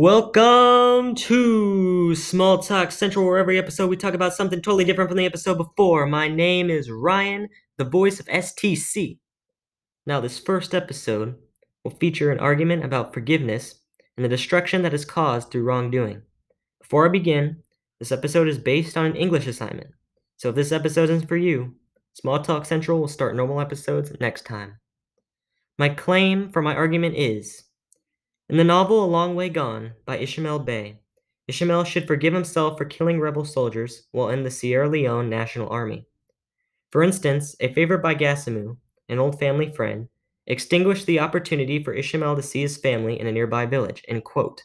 Welcome to Small Talk Central, where every episode we talk about something totally different from the episode before. My name is Ryan, the voice of STC. Now, this first episode will feature an argument about forgiveness and the destruction that is caused through wrongdoing. Before I begin, this episode is based on an English assignment, so if this episode isn't for you, Small Talk Central will start normal episodes next time. My claim for my argument is in the novel A Long Way Gone by Ishmael Beah, Ishmael should forgive himself for killing rebel soldiers while in the Sierra Leone National Army. For instance, a favor by Gasimu, an old family friend, extinguished the opportunity for Ishmael to see his family in a nearby village, and quote,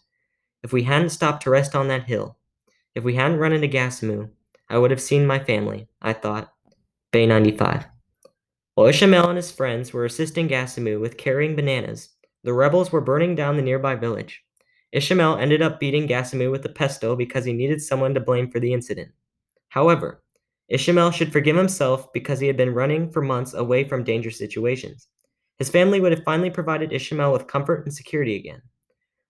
If we hadn't stopped to rest on that hill, if we hadn't run into Gasimu, I would have seen my family, I thought. Beah 95. While Ishmael and his friends were assisting Gasimu with carrying bananas, the rebels were burning down the nearby village. Ishmael ended up beating Gasimu with a pestle because he needed someone to blame for the incident. However, Ishmael should forgive himself because he had been running for months away from dangerous situations. His family would have finally provided Ishmael with comfort and security again.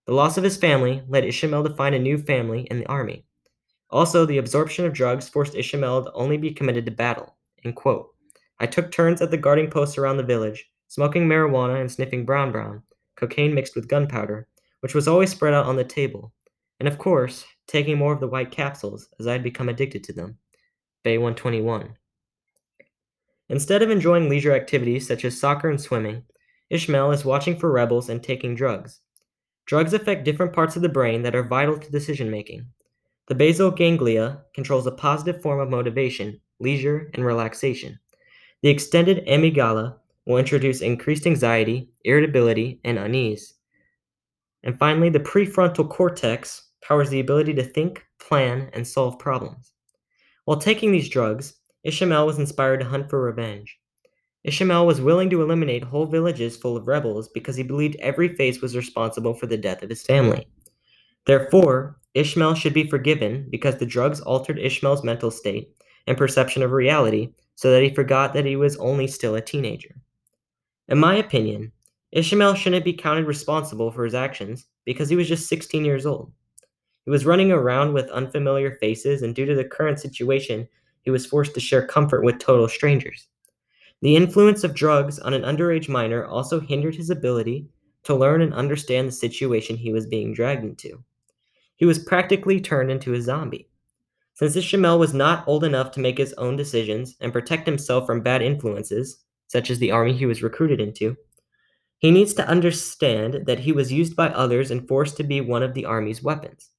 The loss of his family led Ishmael to find a new family in the army. Also, the absorption of drugs forced Ishmael to only be committed to battle. Quote, I took turns at the guarding posts around the village, smoking marijuana and sniffing brown brown, cocaine mixed with gunpowder, which was always spread out on the table, and of course, taking more of the white capsules as I had become addicted to them. Beah 121. Instead of enjoying leisure activities such as soccer and swimming, Ishmael is watching for rebels and taking drugs. Drugs affect different parts of the brain that are vital to decision making. The basal ganglia controls a positive form of motivation, leisure, and relaxation. The extended amygdala will introduce increased anxiety, irritability, and unease. And finally, the prefrontal cortex powers the ability to think, plan, and solve problems. While taking these drugs, Ishmael was inspired to hunt for revenge. Ishmael was willing to eliminate whole villages full of rebels because he believed every face was responsible for the death of his family. Therefore, Ishmael should be forgiven because the drugs altered Ishmael's mental state and perception of reality so that he forgot that he was only still a teenager. In my opinion, Ishmael shouldn't be counted responsible for his actions because he was just 16 years old. He was running around with unfamiliar faces, and due to the current situation, he was forced to share comfort with total strangers. The influence of drugs on an underage minor also hindered his ability to learn and understand the situation he was being dragged into. He was practically turned into a zombie. Since Ishmael was not old enough to make his own decisions and protect himself from bad influences, such as the army he was recruited into. He needs to understand that he was used by others and forced to be one of the army's weapons.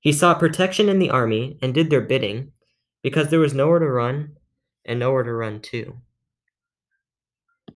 He sought protection in the army and did their bidding because there was nowhere to run and nowhere to run to.